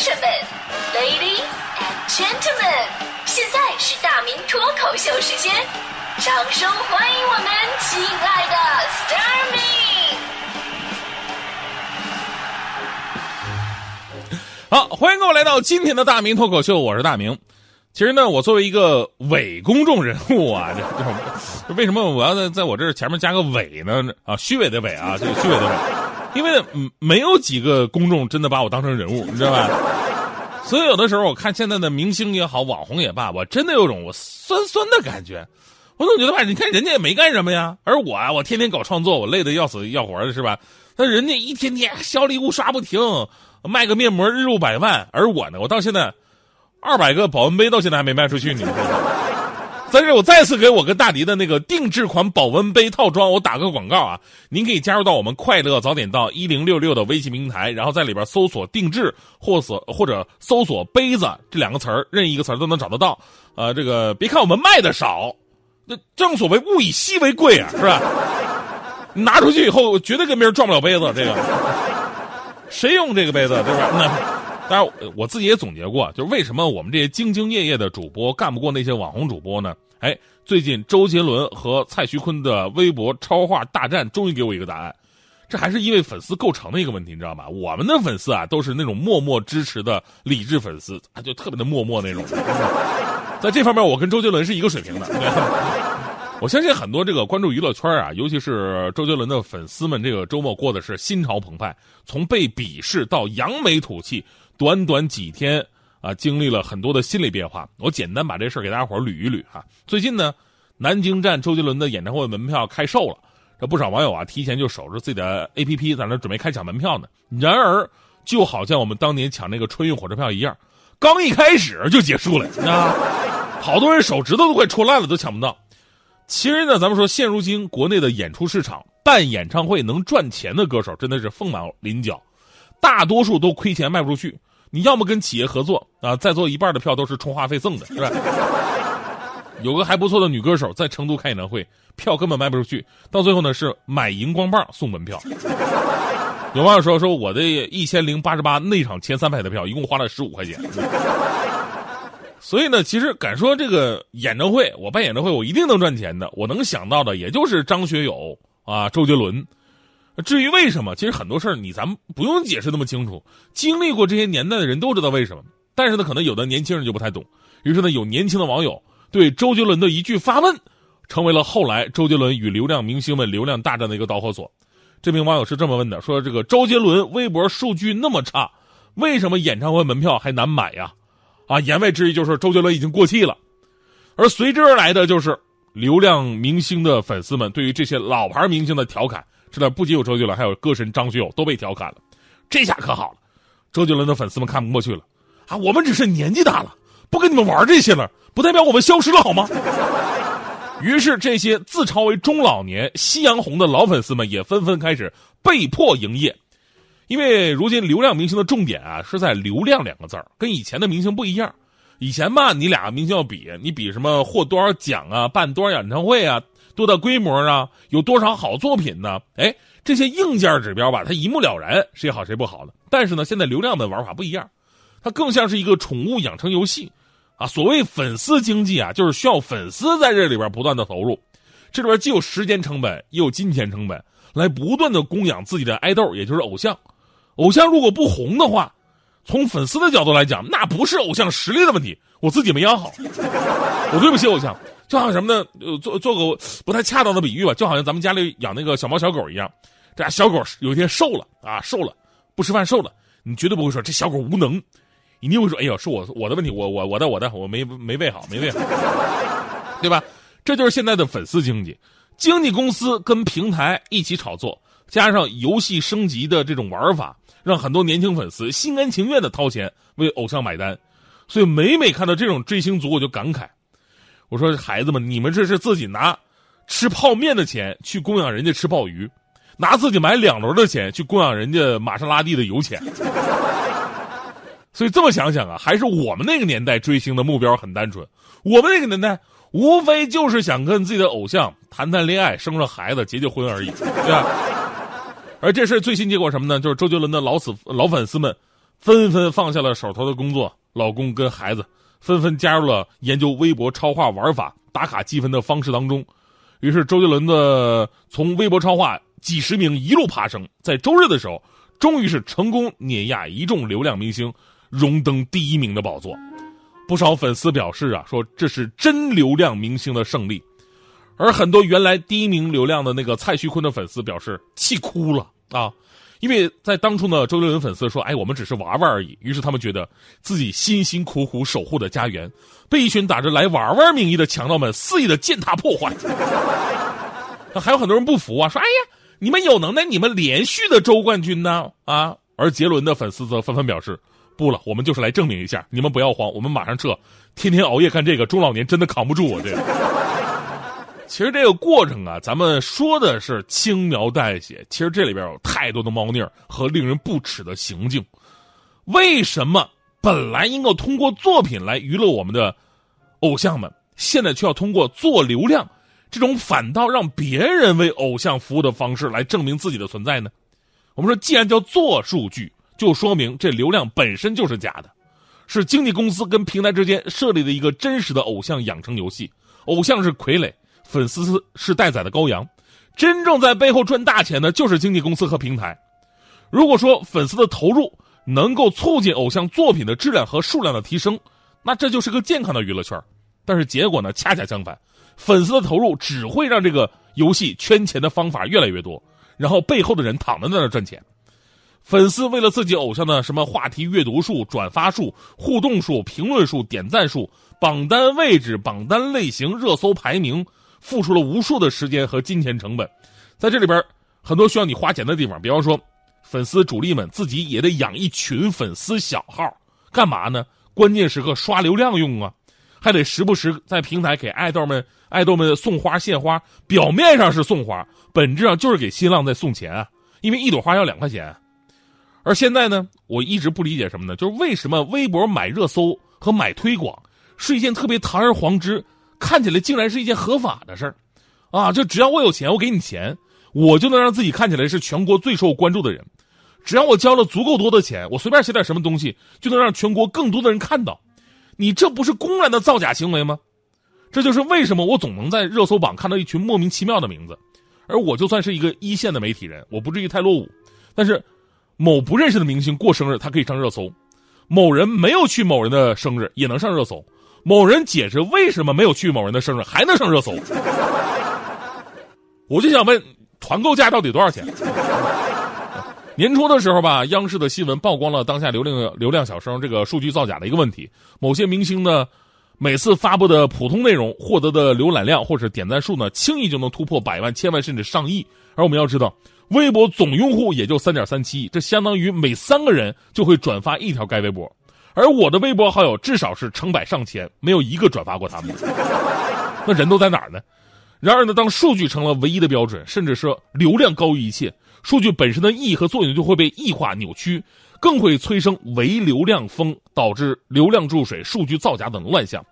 生们，Ladies and Gentlemen，现在是大明脱口秀时间，掌声欢迎我们亲爱的 s t a r m y 好，欢迎各位来到今天的大明脱口秀，我是大明。其实呢，我作为一个伪公众人物啊，这这为什么我要在在我这前面加个伪呢？啊，虚伪的伪啊，这个虚伪的伪，因为，没有几个公众真的把我当成人物，你知道吧？所以有的时候我看现在的明星也好，网红也罢，我真的有种我酸酸的感觉。我总觉得吧，你看人家也没干什么呀，而我啊，我天天搞创作，我累得要死要活的，是吧？那人家一天天小礼物刷不停，卖个面膜日入百万，而我呢，我到现在。二百个保温杯到现在还没卖出去，你在这我再次给我跟大迪的那个定制款保温杯套装，我打个广告啊！您可以加入到我们快乐早点到一零六六的微信平台，然后在里边搜索“定制”或者或者搜索“杯子”这两个词儿，任意一个词儿都能找得到。呃，这个别看我们卖的少，那正所谓物以稀为贵啊，是吧？拿出去以后绝对跟别人撞不了杯子，这个谁用这个杯子，对吧？那。当然，我自己也总结过，就是为什么我们这些兢兢业业的主播干不过那些网红主播呢？哎，最近周杰伦和蔡徐坤的微博超话大战终于给我一个答案，这还是因为粉丝构成的一个问题，你知道吗？我们的粉丝啊，都是那种默默支持的理智粉丝，就特别的默默那种。在这方面，我跟周杰伦是一个水平的。我相信很多这个关注娱乐圈啊，尤其是周杰伦的粉丝们，这个周末过的是心潮澎湃，从被鄙视到扬眉吐气。短短几天啊，经历了很多的心理变化。我简单把这事儿给大家伙捋一捋哈。最近呢，南京站周杰伦的演唱会门票开售了，这不少网友啊提前就守着自己的 APP 在那准备开抢门票呢。然而，就好像我们当年抢那个春运火车票一样，刚一开始就结束了啊！好多人手指头都快戳烂了，都抢不到。其实呢，咱们说现如今国内的演出市场，办演唱会能赚钱的歌手真的是凤毛麟角，大多数都亏钱卖不出去。你要么跟企业合作啊，再做一半的票都是充话费赠的，是吧？有个还不错的女歌手在成都开演唱会，票根本卖不出去，到最后呢是买荧光棒送门票。有网友说说我的一千零八十八内场前三排的票，一共花了十五块钱。所以呢，其实敢说这个演唱会，我办演唱会我一定能赚钱的，我能想到的也就是张学友啊、周杰伦。至于为什么，其实很多事儿你咱们不用解释那么清楚，经历过这些年代的人都知道为什么。但是呢，可能有的年轻人就不太懂。于是呢，有年轻的网友对周杰伦的一句发问，成为了后来周杰伦与流量明星们流量大战的一个导火索。这名网友是这么问的：说这个周杰伦微博数据那么差，为什么演唱会门票还难买呀？啊，言外之意就是周杰伦已经过气了。而随之而来的就是流量明星的粉丝们对于这些老牌明星的调侃。是的，不仅有周杰伦，还有歌神张学友都被调侃了。这下可好了，周杰伦的粉丝们看不过去了啊！我们只是年纪大了，不跟你们玩这些了，不代表我们消失了好吗？于是，这些自嘲为中老年、夕阳红的老粉丝们也纷纷开始被迫营业，因为如今流量明星的重点啊是在“流量”两个字儿，跟以前的明星不一样。以前吧，你俩明星要比，你比什么获多少奖啊，办多少演唱会啊。多大规模啊？有多少好作品呢？哎，这些硬件指标吧，它一目了然，谁好谁不好的。但是呢，现在流量的玩法不一样，它更像是一个宠物养成游戏，啊，所谓粉丝经济啊，就是需要粉丝在这里边不断的投入，这里边既有时间成本，也有金钱成本，来不断的供养自己的爱豆，也就是偶像。偶像如果不红的话，从粉丝的角度来讲，那不是偶像实力的问题，我自己没养好，我对不起偶像。就好像什么呢？呃，做做个不太恰当的比喻吧，就好像咱们家里养那个小猫小狗一样，这俩小狗有一天瘦了啊，瘦了，不吃饭瘦了，你绝对不会说这小狗无能，你一定会说，哎呦，是我我的问题，我我我的我的我没没喂好，没喂好，对吧？这就是现在的粉丝经济，经纪公司跟平台一起炒作，加上游戏升级的这种玩法，让很多年轻粉丝心甘情愿的掏钱为偶像买单，所以每每看到这种追星族，我就感慨。我说孩子们，你们这是自己拿吃泡面的钱去供养人家吃鲍鱼，拿自己买两轮的钱去供养人家玛莎拉蒂的油钱。所以这么想想啊，还是我们那个年代追星的目标很单纯。我们那个年代无非就是想跟自己的偶像谈谈恋爱、生了孩子、结结婚而已，对吧？而这事最新结果什么呢？就是周杰伦的老死老粉丝们纷纷放下了手头的工作，老公跟孩子纷纷加入了研究微博超话玩法、打卡积分的方式当中。于是，周杰伦的从微博超话几十名一路爬升，在周日的时候，终于是成功碾压一众流量明星，荣登第一名的宝座。不少粉丝表示啊，说这是真流量明星的胜利。而很多原来第一名流量的那个蔡徐坤的粉丝表示气哭了啊，因为在当初呢，周杰伦粉丝说：“哎，我们只是玩玩而已。”于是他们觉得自己辛辛苦苦守护的家园，被一群打着来玩玩名义的强盗们肆意的践踏破坏。还有很多人不服啊，说：“哎呀，你们有能耐，你们连续的周冠军呢？”啊，而杰伦的粉丝则纷纷表示：“不了，我们就是来证明一下，你们不要慌，我们马上撤。天天熬夜干这个，中老年真的扛不住啊！”这个。其实这个过程啊，咱们说的是轻描淡写，其实这里边有太多的猫腻和令人不齿的行径。为什么本来应该通过作品来娱乐我们的偶像们，现在却要通过做流量这种反倒让别人为偶像服务的方式来证明自己的存在呢？我们说，既然叫做数据，就说明这流量本身就是假的，是经纪公司跟平台之间设立的一个真实的偶像养成游戏，偶像是傀儡。粉丝是待宰的羔羊，真正在背后赚大钱的，就是经纪公司和平台。如果说粉丝的投入能够促进偶像作品的质量和数量的提升，那这就是个健康的娱乐圈。但是结果呢，恰恰相反，粉丝的投入只会让这个游戏圈钱的方法越来越多，然后背后的人躺在那儿赚钱。粉丝为了自己偶像的什么话题阅读数、转发数、互动数、评论数、点赞数、榜单位置、榜单类型、热搜排名。付出了无数的时间和金钱成本，在这里边很多需要你花钱的地方，比方说，粉丝主力们自己也得养一群粉丝小号，干嘛呢？关键时刻刷流量用啊，还得时不时在平台给爱豆们爱豆们送花献花。表面上是送花，本质上就是给新浪在送钱啊，因为一朵花要两块钱。而现在呢，我一直不理解什么呢？就是为什么微博买热搜和买推广是一件特别堂而皇之。看起来竟然是一件合法的事儿，啊！就只要我有钱，我给你钱，我就能让自己看起来是全国最受关注的人。只要我交了足够多的钱，我随便写点什么东西，就能让全国更多的人看到。你这不是公然的造假行为吗？这就是为什么我总能在热搜榜看到一群莫名其妙的名字。而我就算是一个一线的媒体人，我不至于太落伍。但是，某不认识的明星过生日，他可以上热搜；某人没有去某人的生日，也能上热搜。某人解释为什么没有去某人的生日还能上热搜，我就想问，团购价到底多少钱？年初的时候吧，央视的新闻曝光了当下流量流量小生这个数据造假的一个问题。某些明星呢，每次发布的普通内容获得的浏览量或者点赞数呢，轻易就能突破百万、千万甚至上亿。而我们要知道，微博总用户也就三点三七亿，这相当于每三个人就会转发一条该微博。而我的微博好友至少是成百上千，没有一个转发过他们的。那人都在哪儿呢？然而呢，当数据成了唯一的标准，甚至是流量高于一切，数据本身的意义和作用就会被异化扭曲，更会催生唯流量风，导致流量注水、数据造假等乱象，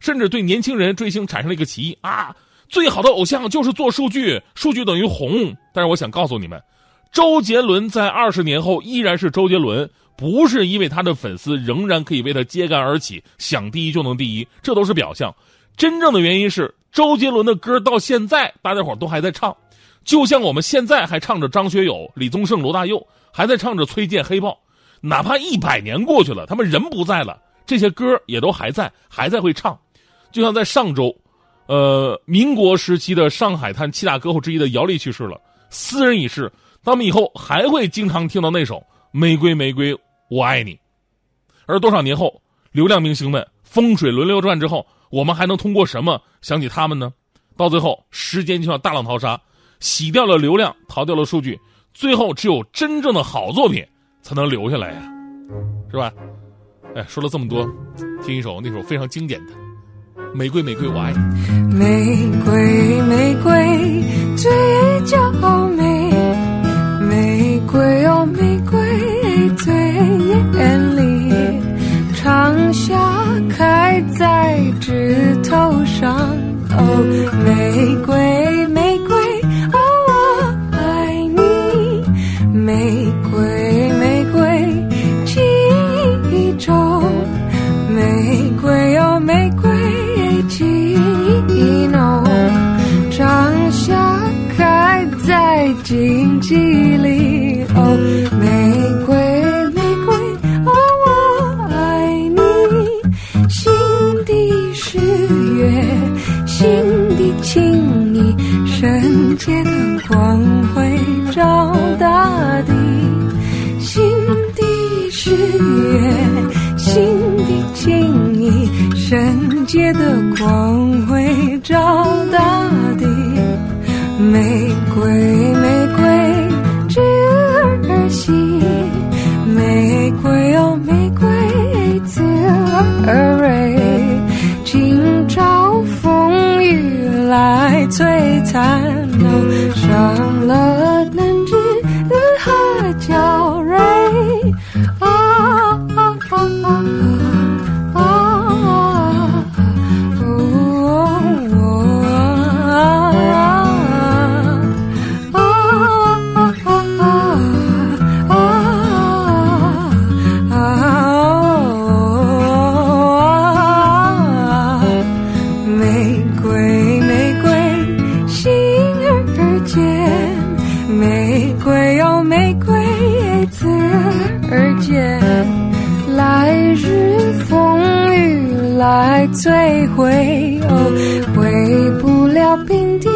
甚至对年轻人追星产生了一个歧义啊！最好的偶像就是做数据，数据等于红。但是我想告诉你们，周杰伦在二十年后依然是周杰伦。不是因为他的粉丝仍然可以为他揭竿而起，想第一就能第一，这都是表象。真正的原因是周杰伦的歌到现在大家伙都还在唱，就像我们现在还唱着张学友、李宗盛、罗大佑，还在唱着崔健、黑豹。哪怕一百年过去了，他们人不在了，这些歌也都还在，还在会唱。就像在上周，呃，民国时期的上海滩七大歌后之一的姚丽去世了，斯人已逝，他们以后还会经常听到那首《玫瑰玫瑰》。我爱你，而多少年后，流量明星们风水轮流转之后，我们还能通过什么想起他们呢？到最后，时间就像大浪淘沙，洗掉了流量，淘掉了数据，最后只有真正的好作品才能留下来呀，是吧？哎，说了这么多，听一首那首非常经典的《玫瑰玫瑰我爱你》。玫瑰玫瑰最光辉照大地，新的誓约，新的情意，圣洁的光辉照大地。玫瑰，玫瑰之而细，玫瑰哦，玫瑰之而蕊，今朝风雨来摧残。爱摧毁哦回不了平地